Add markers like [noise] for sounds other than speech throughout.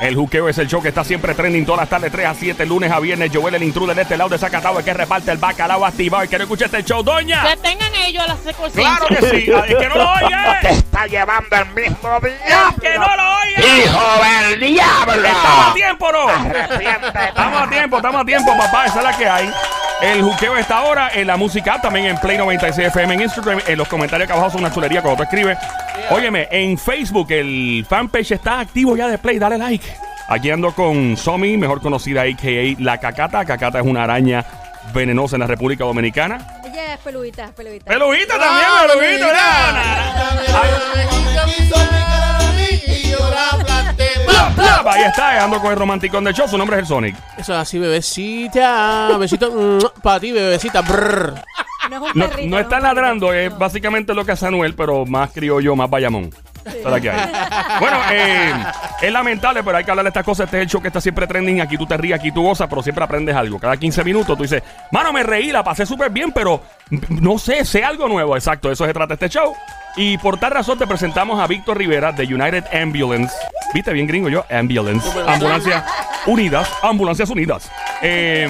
El juqueo es el show que está siempre trending todas las tardes, 3 a 7, lunes a viernes. Joel, el intruder de este lado de Zacatau, el que reparte el bacalao activado. Y que no escuche este show, doña. Que tengan ellos a la secuencia. Claro que sí. [laughs] Es que no lo Te oye. está llevando el mismo diablo. que no lo oye. ¡Hijo del diablo! Estamos a tiempo, ¿no? Estamos a tiempo, estamos a tiempo, papá. Esa es la que hay. El juqueo está ahora en la música, también en Play 96 FM, en Instagram. En los comentarios acá abajo son una chulería cuando tú escribes. Óyeme, en Facebook el fanpage está activo ya de Play. Dale like. Aquí ando con Somi, mejor conocida a.k.a. La Cacata. Cacata es una araña venenosa en la República Dominicana. Ella es peludita, peludita. Pelujita también, pelujita. Mira. Ahí está, ando con el romanticón de show. Su nombre es el Sonic. Eso es así, bebecita. Besito para ti, bebecita. Brr. No es un No, perrito. no está es un ladrando, perrito. es básicamente lo que hace Anuel, pero más criollo, más bayamón. Esa es la que hay. Bueno, eh, es lamentable, pero hay que hablar de estas cosas. Este es el show que está siempre trending. Aquí tú te ríes, aquí tú gozas, pero siempre aprendes algo. Cada 15 minutos tú dices, mano, me reí, la pasé súper bien, pero no sé, sé algo nuevo. Exacto, eso se trata este show. Y por tal razón te presentamos a Víctor Rivera de United Ambulance. ¿Viste bien gringo yo? Ambulance. Ambulancias Unidas. Ambulancias Unidas. Eh,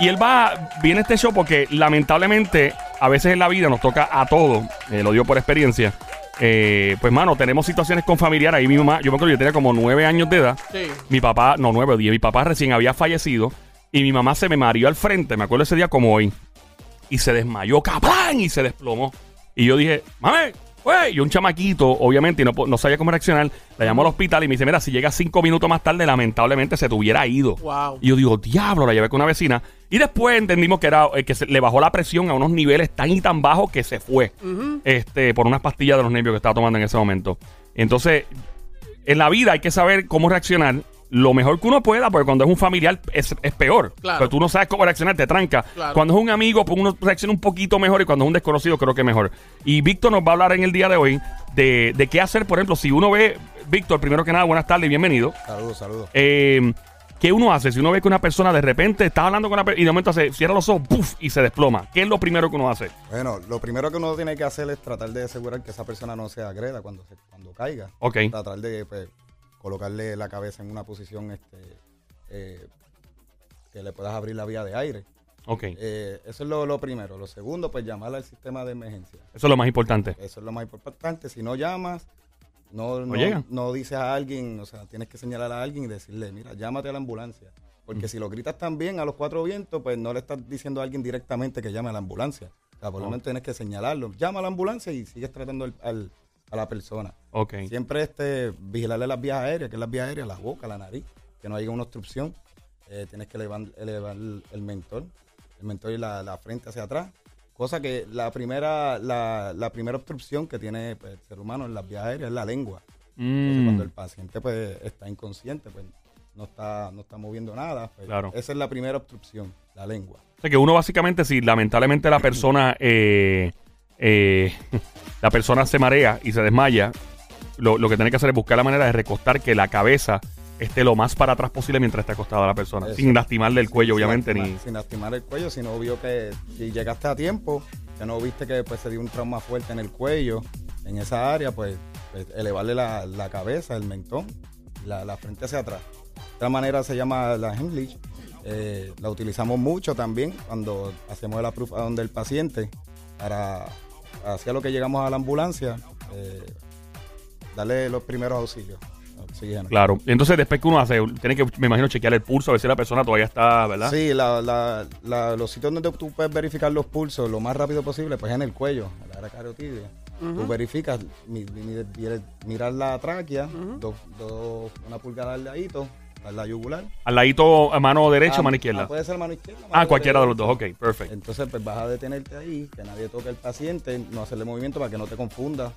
y él va, viene este show porque lamentablemente a veces en la vida nos toca a todos, eh, lo digo por experiencia. Eh, pues, mano, tenemos situaciones con familiares. Ahí mi mamá, yo me acuerdo, yo tenía como nueve años de edad. Sí. Mi papá, no, nueve o diez. Mi papá recién había fallecido y mi mamá se me mareó al frente. Me acuerdo ese día como hoy. Y se desmayó, cabrón, y se desplomó. Y yo dije, mame, güey. Y un chamaquito, obviamente, y no sabía cómo reaccionar. La llamó al hospital y me dice, mira, si llega cinco minutos más tarde, lamentablemente se te hubiera ido. Wow. Y yo digo, diablo, la llevé con una vecina. Y después entendimos que era eh, que se, le bajó la presión a unos niveles tan y tan bajos que se fue. Este, por unas pastillas de los nervios que estaba tomando en ese momento. Entonces, en la vida hay que saber cómo reaccionar lo mejor que uno pueda, porque cuando es un familiar es, es peor. Claro. Pero tú no sabes cómo reaccionar, te tranca. Claro. Cuando es un amigo, pues uno reacciona un poquito mejor y cuando es un desconocido, creo que mejor. Y Víctor nos va a hablar en el día de hoy de, de qué hacer, por ejemplo, si uno ve, Víctor, primero que nada, buenas tardes y bienvenido. Saludos, saludos. Eh, ¿Qué uno hace si uno ve que una persona de repente está hablando con una persona y de momento se cierra los ojos y se desploma? ¿Qué es lo primero que uno hace? Bueno, lo primero que uno tiene que hacer es tratar de asegurar que esa persona no se agreda cuando, se, cuando caiga. Ok. Tratar de pues, colocarle la cabeza en una posición este, eh, que le puedas abrir la vía de aire. Ok. Eh, eso es lo, lo primero. Lo segundo, pues llamar al sistema de emergencia. Eso es lo más importante. Eso es lo más importante. Si no llamas, no, no, llegan. no dices a alguien, o sea, tienes que señalar a alguien y decirle, mira, llámate a la ambulancia. Porque si lo gritas también a los cuatro vientos, pues no le estás diciendo a alguien directamente que llame a la ambulancia. O sea, por lo menos tienes que señalarlo. Llama a la ambulancia y sigues tratando al- al- a la persona. Ok. Siempre este, vigilarle las vías aéreas, que es las vías aéreas, la boca, la nariz, que no haya una obstrucción. Eh, tienes que elevar, elevar el, el mentor, el mentor y la, la frente hacia atrás. Cosa que la primera, la, la primera obstrucción que tiene pues, el ser humano en las vías aéreas es la lengua. Entonces, Mm, cuando el paciente pues, está inconsciente, pues no está, no está moviendo nada. pues, Claro. Esa es la primera obstrucción, la lengua. O sea que uno básicamente, si lamentablemente la persona, eh, eh, [laughs] la persona se marea y se desmaya, lo, lo que tiene que hacer es buscar la manera de recostar que la cabeza esté lo más para atrás posible mientras está acostada la persona, Eso. sin lastimarle el cuello, Sin obviamente, lastimar- ni... Sin lastimar el cuello, sino vio que si llegaste a tiempo, que no viste que pues, se dio un trauma fuerte en el cuello, en esa área, pues, pues, elevarle la, la cabeza, el mentón, la, la frente hacia atrás. De otra manera se llama la Heimlich. Eh, la utilizamos mucho también cuando hacemos la proof donde el paciente para hacia lo que llegamos a la ambulancia, eh, darle los primeros auxilios. Oxígeno. Claro. Y entonces después que uno hace, tiene que, me imagino, chequear el pulso, a ver si la persona todavía está, ¿verdad? Sí, la, la- la- los sitios donde tú puedes verificar los pulsos lo más rápido posible, pues en el cuello, en la área carotidia. Tú verificas, mi- mi- mi- mirar la tráquea, dos, dos- una pulgada al ladito, a la yugular. Al ladito, a mano derecha o Ah, mano ah, izquierda. puede ser mano izquierda. Ah, cualquiera de los dos, ok, perfecto. Entonces, pues vas a detenerte ahí, que nadie toque al paciente, no hacerle movimiento para que no te confunda,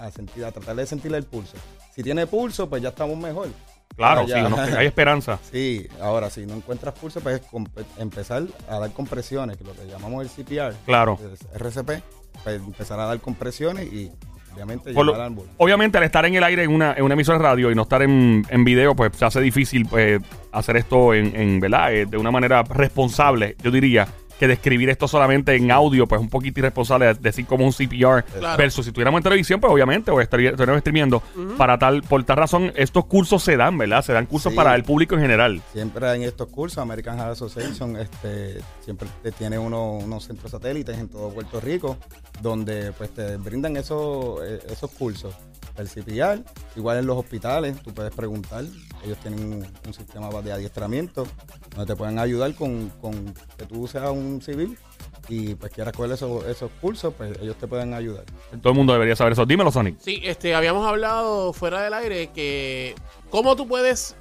a, sentir, a tratar de sentirle el pulso. Si tiene pulso, pues ya estamos mejor. Claro, sí, no, hay [laughs] esperanza. Sí, ahora si no encuentras pulso, pues com- empezar a dar compresiones, que lo que llamamos el CPR. Claro. el RCP, pues empezar a dar compresiones y obviamente lo- obviamente al estar en el aire en una, en una emisora de radio y no estar en, en video, pues se hace difícil pues, hacer esto en, en, ¿verdad? Eh, de una manera responsable, yo diría. Que describir esto solamente en audio, pues un poquito irresponsable de- decir como un CPR Claro. versus si estuviéramos en televisión, pues obviamente, o estuviéramos streamiendo. Para tal, por tal razón, estos cursos se dan, ¿verdad? Se dan cursos Sí. para el público en general. Siempre en estos cursos, American Heart Association este, siempre te tiene uno- unos centros satélites en todo Puerto Rico donde pues te brindan esos, eh, esos cursos. El CPR, igual en los hospitales, tú puedes preguntar, ellos tienen un, un sistema de adiestramiento donde te pueden ayudar con, con que tú seas un civil y pues quieras coger esos, esos cursos, pues ellos te pueden ayudar. Todo el mundo debería saber eso. Dímelo, Sonic. Sí, este, habíamos hablado fuera del aire que cómo tú puedes...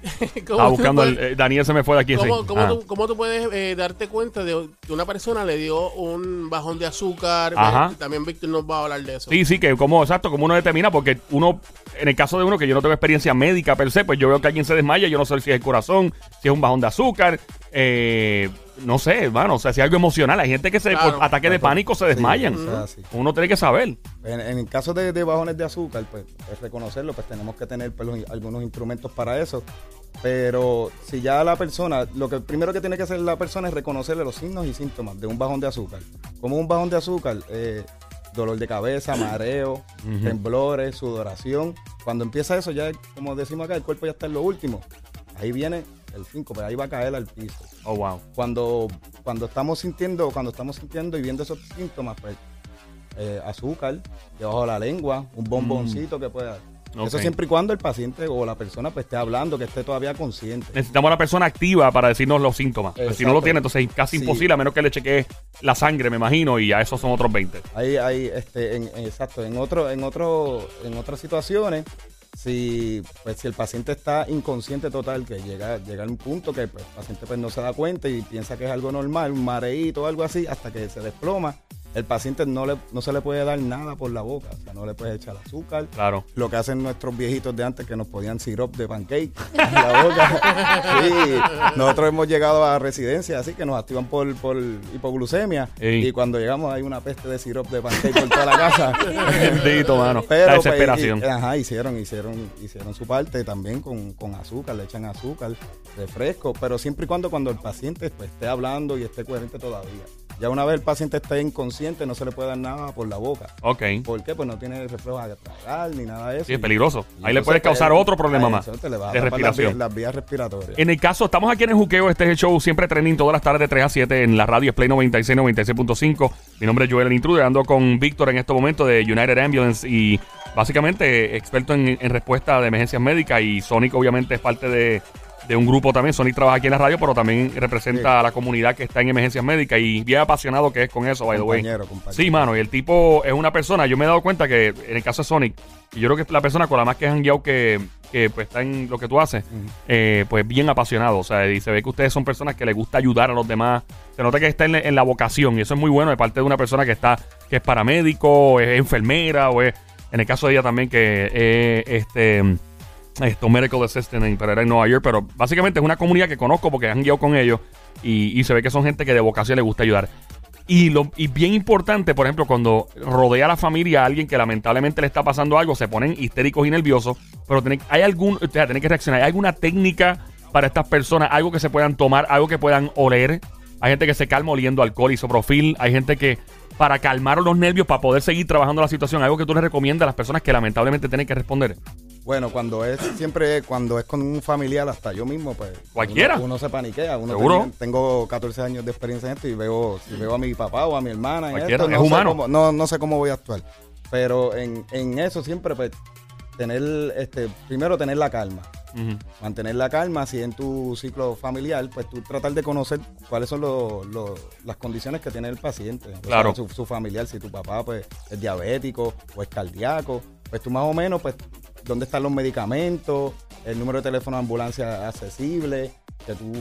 [laughs] cómo Estaba tú buscando, el, eh, Daniel se me fue de aquí. ¿Cómo, sí. cómo Ah. tú, cómo tú puedes eh, darte cuenta de que una persona le dio un bajón de azúcar? Ajá. Eh, También Víctor nos va a hablar de eso. Sí, sí, que como, exacto, como uno determina, porque uno, en el caso de uno que yo no tengo experiencia médica per se, pues yo veo que alguien se desmaya, yo no sé si es el corazón, si es un bajón de azúcar, eh, no sé, hermano, o sea, si es algo emocional. Hay gente que se, Claro. por ataque de pánico se Sí, desmayan. o sea, sí. Uno tiene que saber. En, en el caso de, de bajones de azúcar, pues, pues reconocerlo, pues tenemos que tener pues, los- algunos instrumentos para eso. Pero si ya la persona, lo que primero que tiene que hacer la persona es reconocerle los signos y síntomas de un bajón de azúcar. Como un bajón de azúcar, eh, dolor de cabeza, mareo, temblores, sudoración. Cuando empieza eso, ya como decimos acá, el cuerpo ya está en lo último. Ahí viene el 5, pues ahí va a caer al piso Oh, wow. cuando, cuando estamos sintiendo, cuando estamos sintiendo y viendo esos síntomas, pues eh, azúcar debajo de la lengua, un bomboncito que pueda. Eso siempre y cuando el paciente o la persona pues esté hablando, que esté todavía consciente. Necesitamos a la persona activa para decirnos los síntomas. Pues si no lo tiene, entonces es casi Sí. imposible, a menos que le chequee la sangre, me imagino, y a esos son otros 20. Ahí, ahí, este, en, en- exacto, en otro, en otro, en otras situaciones, si, pues, si el paciente está inconsciente total, que llega, llega a un punto que pues, el paciente pues, no se da cuenta y piensa que es algo normal, un mareíto o algo así, hasta que se desploma, el paciente no, le, no se le puede dar nada por la boca, o sea, no le puede echar azúcar. Claro. Lo que hacen nuestros viejitos de antes que nos podían sirop de pancake en la boca. [laughs] Sí, nosotros hemos llegado a residencias así que nos activan por, por hipoglucemia Ey. y cuando llegamos hay una peste de sirop de pancake por toda la casa. [laughs] Bendito, mano. Pero, la pues, desesperación. y- ajá, hicieron, hicieron, hicieron su parte también con, con azúcar, le echan azúcar, refresco, pero siempre y cuando cuando el paciente pues, esté hablando y esté coherente todavía. Ya una vez el paciente esté inconsciente, no se le puede dar nada por la boca. ok. ¿Por qué? Pues no tiene reflejos a tragar ni nada de eso. Sí, es peligroso. Y Ahí le puedes causar otro problema más eso te le va a de las respiración. vías- Las vías respiratorias. En el caso, estamos aquí en el Juqueo, este es el show siempre trending todas las tardes de 3 a 7 en la radio es Play 96, 96.5. Mi nombre es Joel el Intruder, ando con Víctor en este momento de United Ambulance y básicamente experto en, en respuesta de emergencias médicas y Sonic obviamente es parte de, de un grupo también. Sonic trabaja aquí en la radio, pero también representa Sí. a la comunidad que está en emergencias médicas y bien apasionado que es con eso, by the way. Compañero. Sí, mano, y el tipo es una persona, yo me he dado cuenta que en el caso de Sonic, y yo creo que es la persona con la más que han guiado que, que pues, está en lo que tú haces, eh, pues bien apasionado. O sea, y se ve que ustedes son personas que les gusta ayudar a los demás. Se nota que está en, en la vocación, y eso es muy bueno de parte de una persona que está, que es paramédico, es enfermera, o es, en el caso de ella también, que es este esto medical assistant pero era en Nueva York, pero básicamente es una comunidad que conozco porque han guiado con ellos y, se ve que son gente que de vocación le gusta ayudar. Y, lo, y bien importante, por ejemplo, cuando rodea a la familia a alguien que lamentablemente le está pasando algo, se ponen histéricos y nerviosos, pero tiene, hay algún, o sea, tienen que reaccionar. ¿Hay alguna técnica para estas personas? Algo que se puedan tomar, algo que puedan oler. Hay gente que se calma oliendo alcohol, isoprofil. Hay gente que para calmar los nervios, para poder seguir trabajando la situación, algo que tú les recomiendas a las personas que lamentablemente tienen que responder. Bueno, cuando es siempre, cuando es con un familiar, hasta yo mismo, pues. Cualquiera. Uno, uno se paniquea. Uno Seguro. tenía- tengo 14 años de experiencia en esto y veo, si veo a mi papá o a mi hermana en Cualquiera, esto, es no, humano. Sé cómo, no, no sé cómo voy a actuar. Pero en, en eso siempre, pues, tener, este, primero tener la calma. Mantener la calma, si en tu ciclo familiar, pues tú tratar de conocer cuáles son los- los- las condiciones que tiene el paciente. O Claro. sea, su, su familiar, si tu papá pues es diabético o es cardíaco, pues tú más o menos, pues, dónde están los medicamentos, el número de teléfono de ambulancia accesible, que tú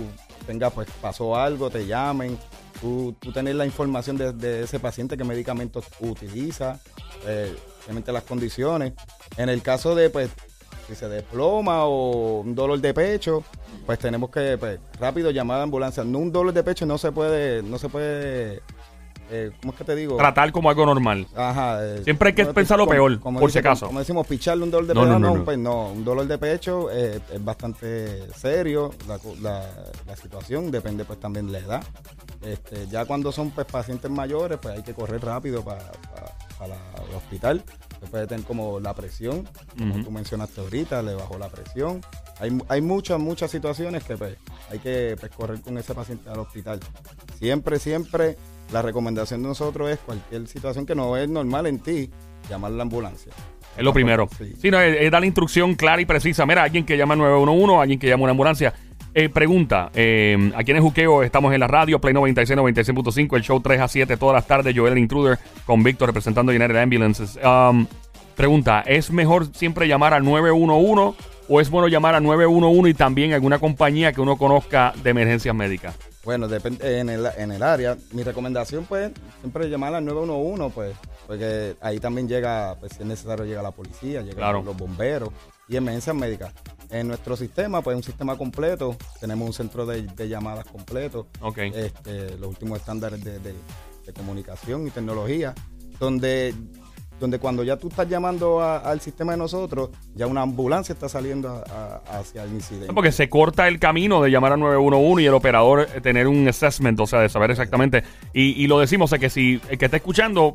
tengas, pues pasó algo, te llamen, tú, tú tener la información de, de ese paciente, qué medicamentos utiliza, eh, obviamente las condiciones. En el caso de, pues, si se desploma o un dolor de pecho, pues tenemos que pues, rápido llamar a la ambulancia. No un dolor de pecho no se puede, no se puede eh, ¿cómo es que te digo? Tratar como algo normal. Ajá. eh, Siempre hay que pensar lo peor, como por si acaso. Como, decimos, picharle un dolor de No, pecho, no, no, pues no. Un dolor de pecho eh, es bastante serio la, la- la situación, depende pues también de la edad. Este, ya cuando son pues pacientes mayores, pues hay que correr rápido para el hospital. Puede tener como la presión, como tú mencionaste ahorita, le bajó la presión. Hay, hay muchas, muchas situaciones que pues, hay que pues, correr con ese paciente al hospital. Siempre, siempre, la recomendación de nosotros es cualquier situación que no es normal en ti, llamar a la ambulancia. Es lo primero. Sí. Sí, no, es, es dar la instrucción clara y precisa. Mira, alguien que llama al 911, alguien que llama una ambulancia. Eh, pregunta, eh, aquí en el Juqueo estamos en la radio, Play 96, 96.5, el show 3 a 7 todas las tardes, Joel el Intruder con Víctor representando United Ambulances. Um, pregunta, ¿es mejor siempre llamar al 911 o es bueno llamar al 911 y también alguna compañía que uno conozca de emergencias médicas? Bueno, depende en el, en el área. Mi recomendación, pues, siempre llamar al 911, pues, porque ahí también llega, pues, si es necesario, llega la policía, llegan Claro. los bomberos y emergencias médicas. En nuestro sistema, pues, es un sistema completo. Tenemos un centro de, de llamadas completo. Ok. Este, los últimos estándares de, de- de comunicación y tecnología, donde, donde cuando ya tú estás llamando a- al sistema de nosotros, ya una ambulancia está saliendo a- a- hacia el incidente. Porque se corta el camino de llamar a 911 y el operador eh, tener un assessment, o sea, de saber exactamente. Y, y lo decimos, es que si el que está escuchando,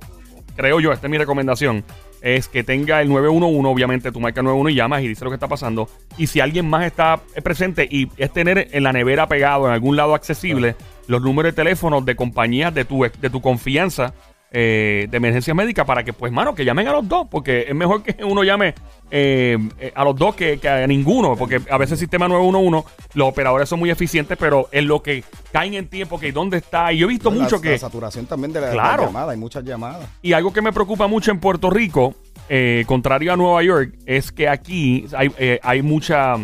creo yo, esta es mi recomendación, es que tenga el 911, obviamente tú marcas 911 y llamas y dices lo que está pasando. Y si alguien más está eh, presente y es tener en la nevera pegado, en algún lado accesible, los números de teléfono de compañías de tu, de tu confianza eh, de emergencia médica para que, pues, mano, que llamen a los dos, porque es mejor que [laughs] uno llame eh, eh, a los dos que, que a ninguno, porque a veces el sistema 911, los operadores son muy eficientes, pero en lo que caen en tiempo, que dónde está, y yo he visto La- mucho la que... saturación también de la, Claro. la llamada, hay muchas llamadas. Y algo que me preocupa mucho en Puerto Rico, eh, contrario a Nueva York, es que aquí hay, eh, hay mucha.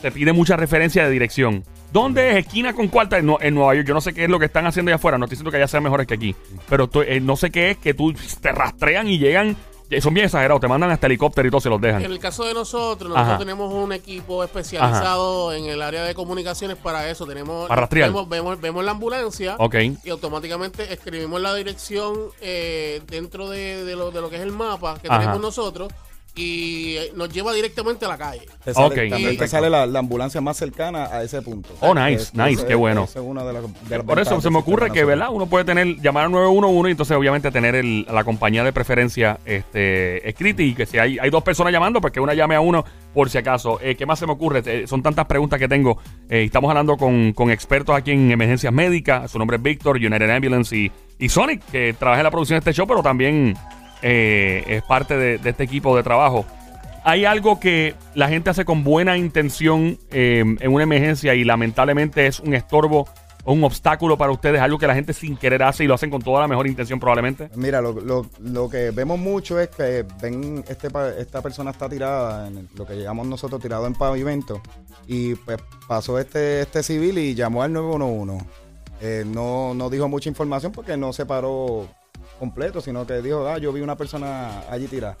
Se pide mucha referencia de dirección. ¿Dónde es esquina con cuarta en, en Nueva York? Yo no sé qué es lo que están haciendo allá afuera. No estoy diciendo que allá sean mejores que aquí. Pero eh, no sé qué es que tú te rastrean y llegan. eh, Son bien exagerados. Te mandan hasta helicóptero y todo se los dejan. En el caso de nosotros, nosotros Ajá. tenemos un equipo especializado en el área de comunicaciones para eso. Tenemos, Para rastrear. Vemos, vemos, vemos la ambulancia Ok. y automáticamente escribimos la dirección eh, dentro de, de lo, de lo que es el mapa que Ajá. tenemos nosotros y nos lleva directamente a la calle. Te sale. También te sale la, la ambulancia más cercana a ese punto. Oh, nice, Es- nice, qué bueno. es una de las, de las Por eso se me ocurre que. ¿verdad? Uno puede tener, llamar al 911 y entonces obviamente tener el, la compañía de preferencia este, escrita y que si hay, hay dos personas llamando, pues que una llame a uno por si acaso. Eh, ¿Qué más se me ocurre? Eh, son tantas preguntas que tengo. Eh, estamos hablando con, con expertos aquí en emergencias médicas. Su nombre es Víctor, United Ambulance y, y Sonic, que trabaja en la producción de este show, pero también eh, es parte de, este equipo de trabajo. Hay algo que la gente hace con buena intención eh, en una emergencia y lamentablemente es un estorbo o un obstáculo para ustedes, algo que la gente sin querer hace y lo hacen con toda la mejor intención probablemente. Mira, lo, lo- lo que vemos mucho es que ven este esta persona está tirada, en lo que llegamos nosotros tirado en pavimento, y pues pasó este, este civil y llamó al 911. Eh, no, no dijo mucha información porque no se paró completo, sino que dijo, ah, yo vi una persona allí tirada.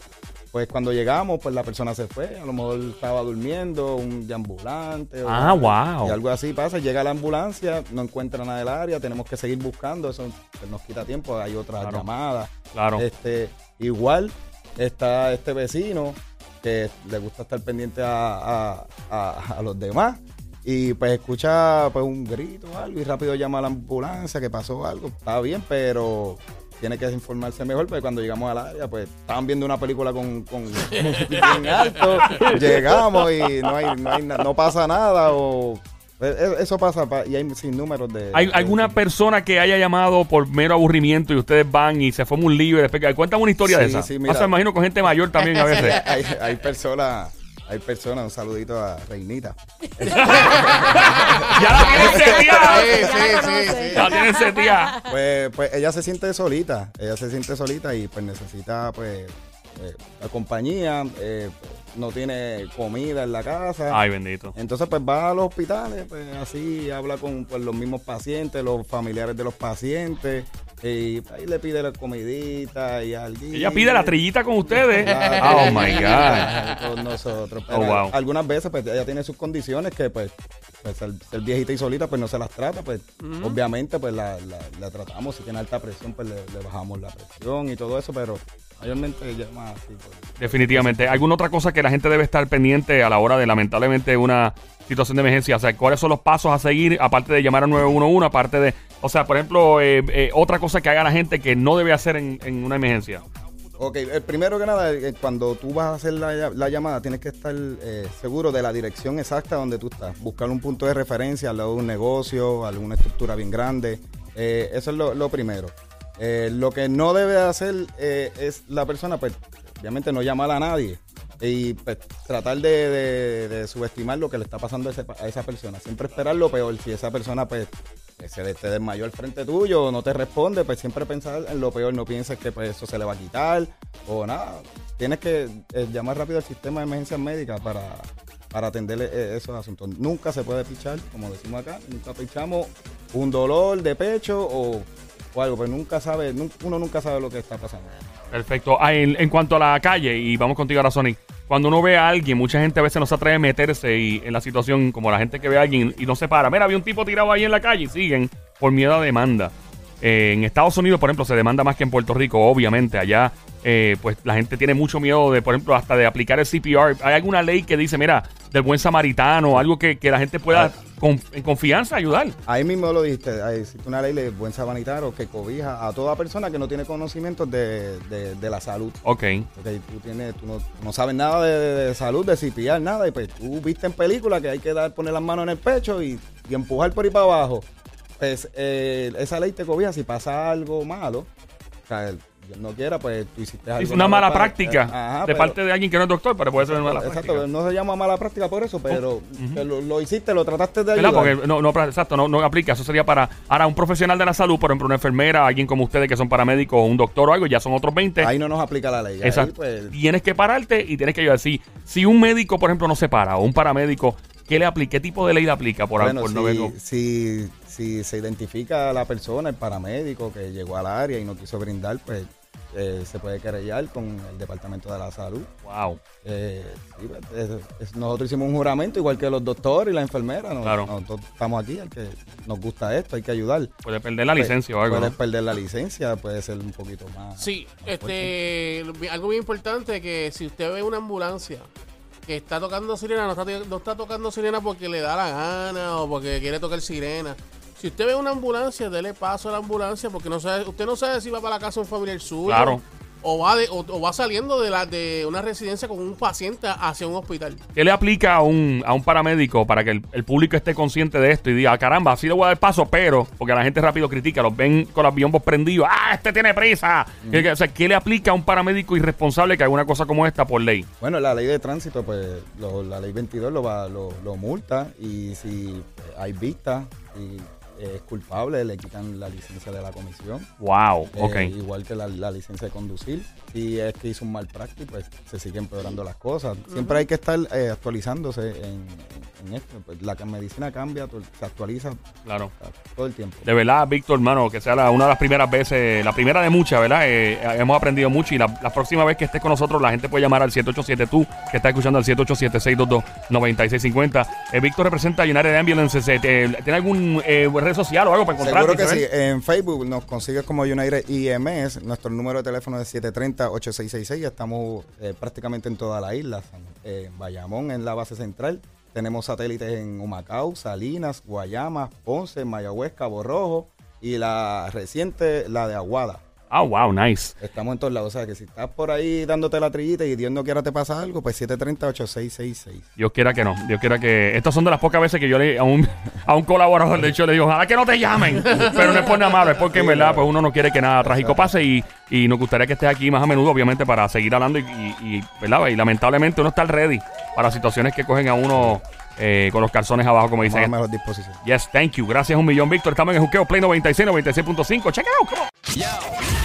Pues cuando llegamos, pues la persona se fue, a lo mejor estaba durmiendo, un ambulante. o- Ah, wow. Y algo así pasa, llega la ambulancia, no encuentra nada del área, tenemos que seguir buscando, eso pues, nos quita tiempo, hay otras Claro. llamadas. Claro. Este, igual está este vecino que le gusta estar pendiente a, a- a- a los demás y pues escucha pues un grito o algo y rápido llama a la ambulancia que pasó algo. Está bien, pero tiene que informarse mejor porque cuando llegamos al área pues estaban viendo una película con, con [laughs] bien alto, llegamos y no hay, no hay no pasa nada o e- e- eso pasa pa- y hay sin números de ¿Hay de- alguna persona que haya llamado por mero aburrimiento y ustedes van y se fue un lío y después cuentan una historia de esa? sí, mira. Pasa, imagino, con gente mayor también a [laughs] veces. hay, hay personas, hay personas, un saludito a Reinita. [laughs] ya la tienen seteada. Sí, sí, sí, sí. Ya la tienen seteada. Pues, pues ella se siente solita, ella se siente solita y pues necesita pues eh, la compañía, eh, no tiene comida en la casa. Ay, bendito. Entonces pues va a los hospitales, pues así habla con pues, los mismos pacientes, los familiares de los pacientes Y ahí le pide la comidita y algo. Ella pide la trillita con ustedes. Claro. Oh my God. Con nosotros. Oh, wow. Algunas veces pues ella tiene sus condiciones que pues, pues ser, ser viejita y solita pues no se las trata. Pues obviamente pues la, la- la tratamos. Si tiene alta presión pues le, le bajamos la presión y todo eso. Pero mayormente ella es más así. pues. Definitivamente. ¿Alguna otra cosa que la gente debe estar pendiente a la hora de lamentablemente una situación de emergencia? O sea, ¿cuáles son los pasos a seguir aparte de llamar a 911? Aparte de, o sea, por ejemplo, eh, eh, otra cosa que haga la gente que no debe hacer en, en una emergencia. Ok, el primero que nada, eh, cuando tú vas a hacer la, la llamada, tienes que estar eh, seguro de la dirección exacta donde tú estás. Buscar un punto de referencia al lado de un negocio, alguna estructura bien grande. Eh, eso es lo, lo primero. Eh, lo que no debe hacer eh, es la persona, pues, obviamente no llamar a nadie y pues, tratar de, subestimar lo que le está pasando a, ese a esa persona. Siempre esperar lo peor. Si esa persona, pues, se te desmayó al frente tuyo o no te responde, pues siempre pensar en lo peor, no pienses que pues, eso se le va a quitar o nada. Tienes que eh, llamar rápido al sistema de emergencias médicas para, atender eh, esos asuntos. Nunca se puede pichar, como decimos acá, nunca pichamos un dolor de pecho o, algo, pues nunca sabe, uno nunca sabe lo que está pasando. Perfecto. Ah, en, cuanto a la calle, y vamos contigo ahora, Sonic. Cuando uno ve a alguien, mucha gente a veces no se atreve a meterse y, en la situación, como la gente que ve a alguien y no se para. Mira, había un tipo tirado ahí en la calle y siguen por miedo a demanda. Eh, en Estados Unidos, por ejemplo, se demanda más que en Puerto Rico, obviamente. Allá, eh, pues la gente tiene mucho miedo de, por ejemplo, hasta de aplicar el CPR. ¿Hay alguna ley que dice, mira, del buen samaritano, algo que, que la gente pueda con- en confianza ayudar? Ahí mismo lo dijiste, ahí existe una ley de buen sabanitario que cobija a toda persona que no tiene conocimientos de, de- de la salud. Ok. Porque tú, tienes, tú no, no sabes nada de, salud, de CPR, nada, y pues tú viste en película que hay que dar, poner las manos en el pecho y, y empujar por ahí para abajo. Pues eh, esa ley te cobija si pasa algo malo. O sea, no quiera, pues tú hiciste algo. Es una mala práctica eh, ajá, de pero- parte de alguien que no es doctor, pero puede ser una mala Exacto, práctica. no se llama mala práctica por eso, pero lo, lo hiciste, lo trataste de ayudar. Porque no, no, exacto, no, no aplica. Eso sería para ahora un profesional de la salud, por ejemplo, una enfermera, alguien como ustedes que son paramédicos o un doctor o algo, ya son otros 20. Ahí no nos aplica la ley. Ahí, Exacto. pues, Tienes que pararte y tienes que ayudar. Si, si un médico, por ejemplo, no se para, o un paramédico, ¿qué le aplica? ¿Qué tipo de ley le aplica? Por, Bueno, por si, no si, si se identifica a la persona, el paramédico que llegó al área y no quiso brindar, pues eh, se puede querellar con el Departamento de la Salud. Wow. Eh, pues, es- es- nosotros hicimos un juramento, igual que los doctores y la enfermera. Claro. Nosotros estamos aquí, el que nos gusta esto, hay que ayudar. Puede perder la Pues, licencia o algo. Puedes ¿no? perder la licencia, puede ser un poquito más. Sí, más fuerte. este, algo bien importante que si usted ve una ambulancia que está tocando sirena, no está, no está tocando sirena porque le da la gana o porque quiere tocar sirena. Si usted ve una ambulancia, dele paso a la ambulancia porque no sabe, usted no sabe si va para la casa un familiar suyo Claro. O va de, o, o va saliendo de la de una residencia con un paciente hacia un hospital. ¿Qué le aplica a un, a un paramédico para que el, el público esté consciente de esto y diga, "Ah, caramba, así le voy a dar paso, pero, porque la gente rápido critica, los ven con los biombos prendidos, ¡ah, este tiene prisa! ¿Qué- qué- O sea, ¿qué le aplica a un paramédico irresponsable que haga una cosa como esta por ley? Bueno, la ley de tránsito, pues lo- la ley 22 lo, va, lo, lo multa y si hay vista y es culpable, le quitan la licencia de la comisión. Wow, Eh, ok. igual que la, la licencia de conducir. Si es que hizo un mal práctico, pues se siguen empeorando las cosas. Siempre hay que estar eh, actualizándose en, en esto. Pues, la medicina cambia, se actualiza Claro. todo el tiempo. De verdad, Víctor, hermano, que sea la- una de las primeras veces, la primera de muchas, ¿verdad? Eh, hemos aprendido mucho y la, la próxima vez que estés con nosotros, la gente puede llamar al 787 tú, que está escuchando al 787-622-9650. Eh, Víctor representa a United Ambulances. Eh, te- ¿Tiene algún eh, red social o algo para encontrarte? Seguro que sí. En Facebook nos consigues como United IMS. Nuestro número de teléfono es 730-8666. Estamos eh, prácticamente en toda la isla. Eh, en Bayamón, en la base central. Tenemos satélites en Humacao, Salinas, Guayama, Ponce, Mayagüez, Cabo Rojo. Y la reciente, la de Aguada. Ah, wow, nice. Estamos en todos lados. O sea, que si estás por ahí dándote la trillita y Dios no quiera te pasa algo, pues 730-8666. Dios quiera que no. Dios quiera que. Estas son de las pocas veces que yo le a un, [laughs] a un colaborador del show le digo, ojalá que no te llamen. [laughs] Pero no es por nada malo, es porque en Sí, verdad, claro. pues uno no quiere que nada trágico pase y, y nos gustaría que estés aquí más a menudo, obviamente, para seguir hablando y, y- y, ¿verdad? Y lamentablemente uno está ready para situaciones que cogen a uno eh, con los calzones abajo, como dicen. mejor disposición. Yes, thank you. Gracias un millón, Víctor. Estamos en el Juqueo Play 96, 96.5. Check it out. Come on. Yo,